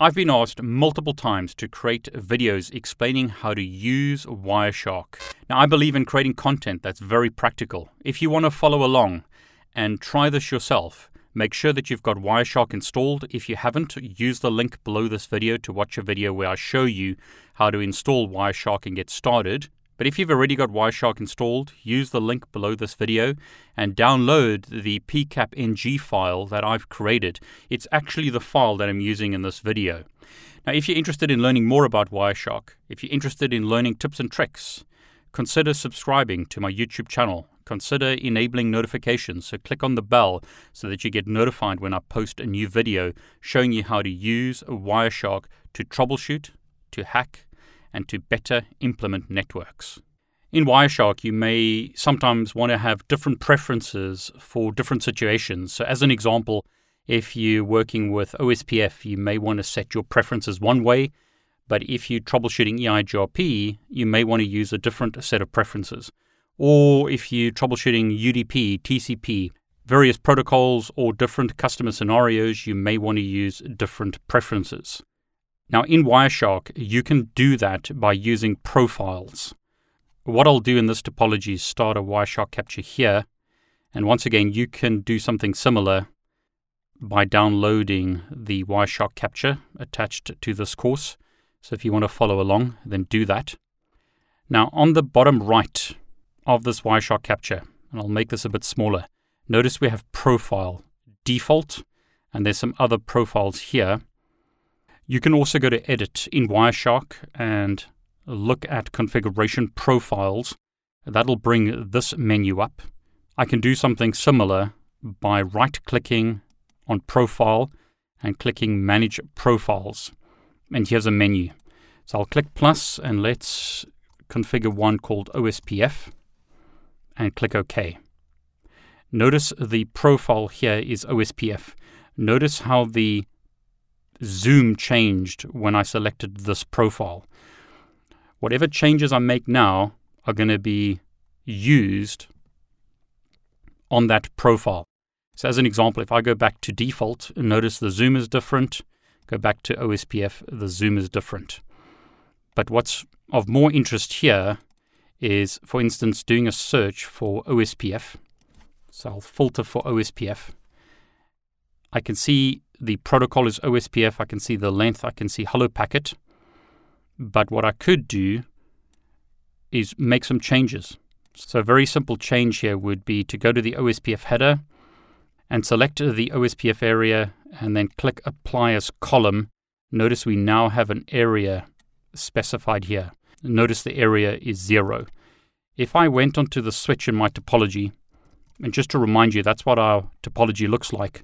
I've been asked multiple times to create videos explaining how to use Wireshark. Now, I believe in creating content that's very practical. If you want to follow along and try this yourself, make sure that you've got Wireshark installed. If you haven't, use the link below this video to watch a video where I show you how to install Wireshark and get started. But if you've already got Wireshark installed, use the link below this video and download the pcap.ng file that I've created. It's actually the file that I'm using in this video. Now, if you're interested in learning more about Wireshark, if you're interested in learning tips and tricks, consider subscribing to my YouTube channel. Consider enabling notifications. So click on the bell so that you get notified when I post a new video showing you how to use Wireshark to troubleshoot, to hack, and to better implement networks. In Wireshark, you may sometimes want to have different preferences for different situations. So, as an example, if you're working with OSPF, you may want to set your preferences one way, but if you're troubleshooting EIGRP, you may want to use a different set of preferences. Or if you're troubleshooting UDP, TCP, various protocols, or different customer scenarios, you may want to use different preferences. Now, in Wireshark, you can do that by using profiles. What I'll do in this topology is start a Wireshark capture here. And once again, you can do something similar by downloading the Wireshark capture attached to this course. So if you want to follow along, then do that. Now, on the bottom right of this Wireshark capture, and I'll make this a bit smaller, notice we have profile, default, and there's some other profiles here. You can also go to Edit in Wireshark and look at configuration profiles. That'll bring this menu up. I can do something similar by right clicking on Profile and clicking Manage Profiles. And here's a menu. So I'll click plus and let's configure one called OSPF and click OK. Notice the profile here is OSPF. Notice how the zoom changed when I selected this profile. Whatever changes I make now are going to be used on that profile. So, as an example, if I go back to default, notice the zoom is different. Go back to OSPF, the zoom is different. But what's of more interest here is, for instance, doing a search for OSPF. So I'll filter for OSPF. I can see the protocol is OSPF. I can see the length. I can see hello packet. But what I could do is make some changes. So, a very simple change here would be to go to the OSPF header and select the OSPF area and then click Apply as column. Notice we now have an area specified here. Notice the area is zero. If I went onto the switch in my topology, and just to remind you, that's what our topology looks like.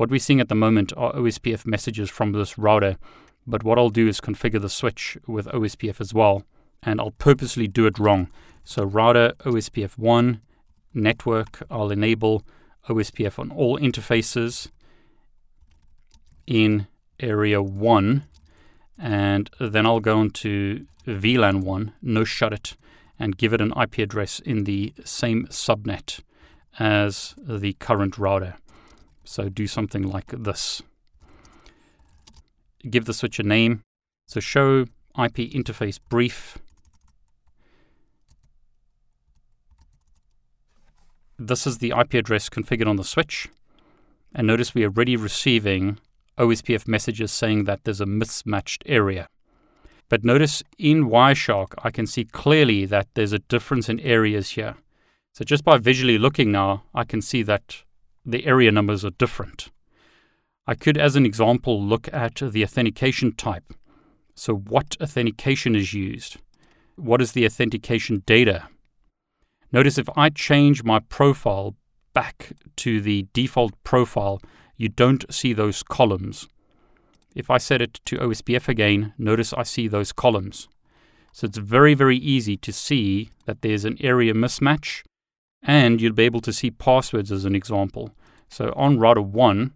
What we're seeing at the moment are OSPF messages from this router, but what I'll do is configure the switch with OSPF as well, and I'll purposely do it wrong. So router OSPF 1 network, I'll enable OSPF on all interfaces in area 1, and then I'll go into VLAN 1, no shut it, and give it an IP address in the same subnet as the current router. So do something like this. Give the switch a name. So show IP interface brief. This is the IP address configured on the switch. And notice we are already receiving OSPF messages saying that there's a mismatched area. But notice in Wireshark, I can see clearly that there's a difference in areas here. So just by visually looking now, I can see that the area numbers are different. I could, as an example, look at the authentication type. So, what authentication is used? What is the authentication data? Notice if I change my profile back to the default profile, you don't see those columns. If I set it to OSPF again, notice I see those columns. So it's very, very easy to see that there's an area mismatch, and you'll be able to see passwords as an example. So on router 1,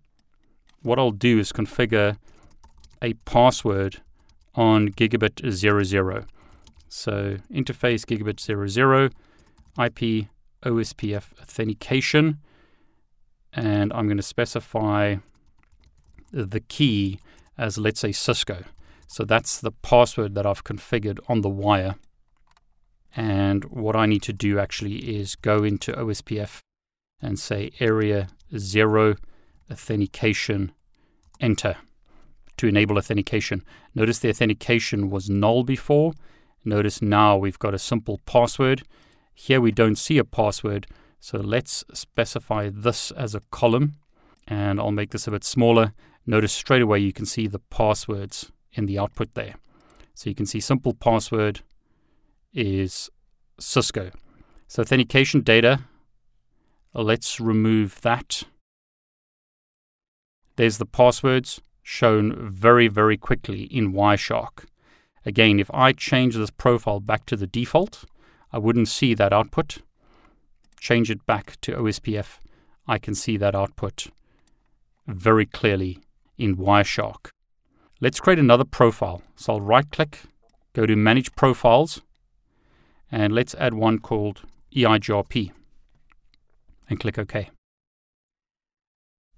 what I'll do is configure a password on gigabit 00. So interface gigabit 00, IP OSPF authentication, and I'm going to specify the key as, let's say, Cisco. So that's the password that I've configured on the wire. And what I need to do actually is go into OSPF and say area zero authentication, enter to enable authentication. Notice the authentication was null before. Notice now we've got a simple password. Here we don't see a password, so let's specify this as a column and I'll make this a bit smaller. Notice straight away you can see the passwords in the output there. So you can see simple password is Cisco. So authentication data, let's remove that. There's the passwords shown very, very quickly in Wireshark. Again, if I change this profile back to the default, I wouldn't see that output. Change it back to OSPF, I can see that output very clearly in Wireshark. Let's create another profile. So I'll right click, go to Manage Profiles, and let's add one called EIGRP and click OK.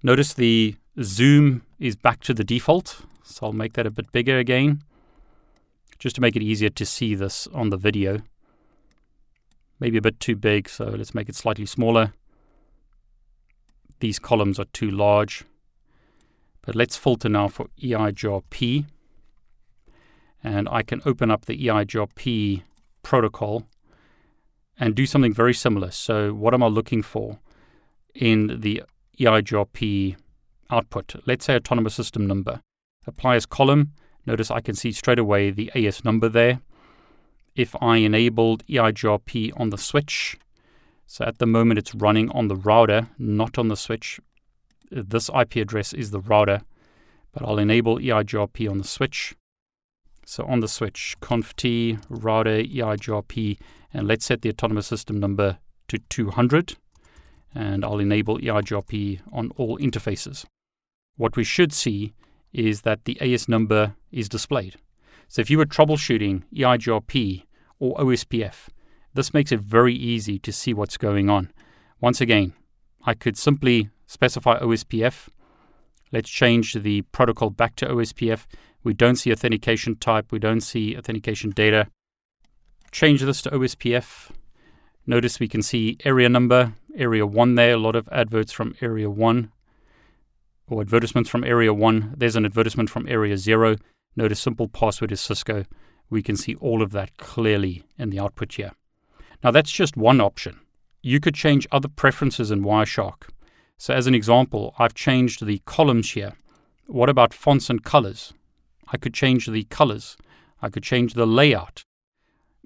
Notice the zoom is back to the default, so I'll make that a bit bigger again just to make it easier to see this on the video. Maybe a bit too big, so let's make it slightly smaller. These columns are too large. But let's filter now for EIGRP. And I can open up the EIGRP protocol and do something very similar. So what am I looking for in the EIGRP output? Let's say autonomous system number. Apply as column. Notice I can see straight away the AS number there. If I enabled EIGRP on the switch, so at the moment it's running on the router, not on the switch, this IP address is the router, but I'll enable EIGRP on the switch. So on the switch, conft router EIGRP, and let's set the autonomous system number to 200, and I'll enable EIGRP on all interfaces. What we should see is that the AS number is displayed. So if you were troubleshooting EIGRP or OSPF, this makes it very easy to see what's going on. Once again, I could simply specify OSPF. Let's change the protocol back to OSPF. We don't see authentication type. We don't see authentication data. Change this to OSPF. Notice we can see area number, area 1 there. A lot of adverts from area 1 or advertisements from area 1. There's an advertisement from area 0. Notice simple password is Cisco. We can see all of that clearly in the output here. Now that's just one option. You could change other preferences in Wireshark. So as an example, I've changed the columns here. What about fonts and colors? I could change the colors. I could change the layout.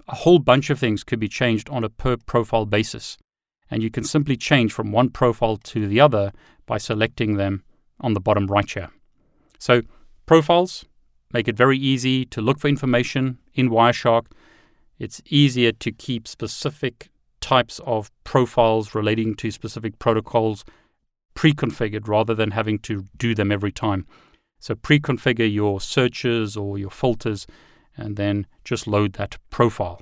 A whole bunch of things could be changed on a per profile basis. And you can simply change from one profile to the other by selecting them on the bottom right here. So profiles make it very easy to look for information in Wireshark. It's easier to keep specific types of profiles relating to specific protocols pre-configured rather than having to do them every time. So pre-configure your searches or your filters and then just load that profile.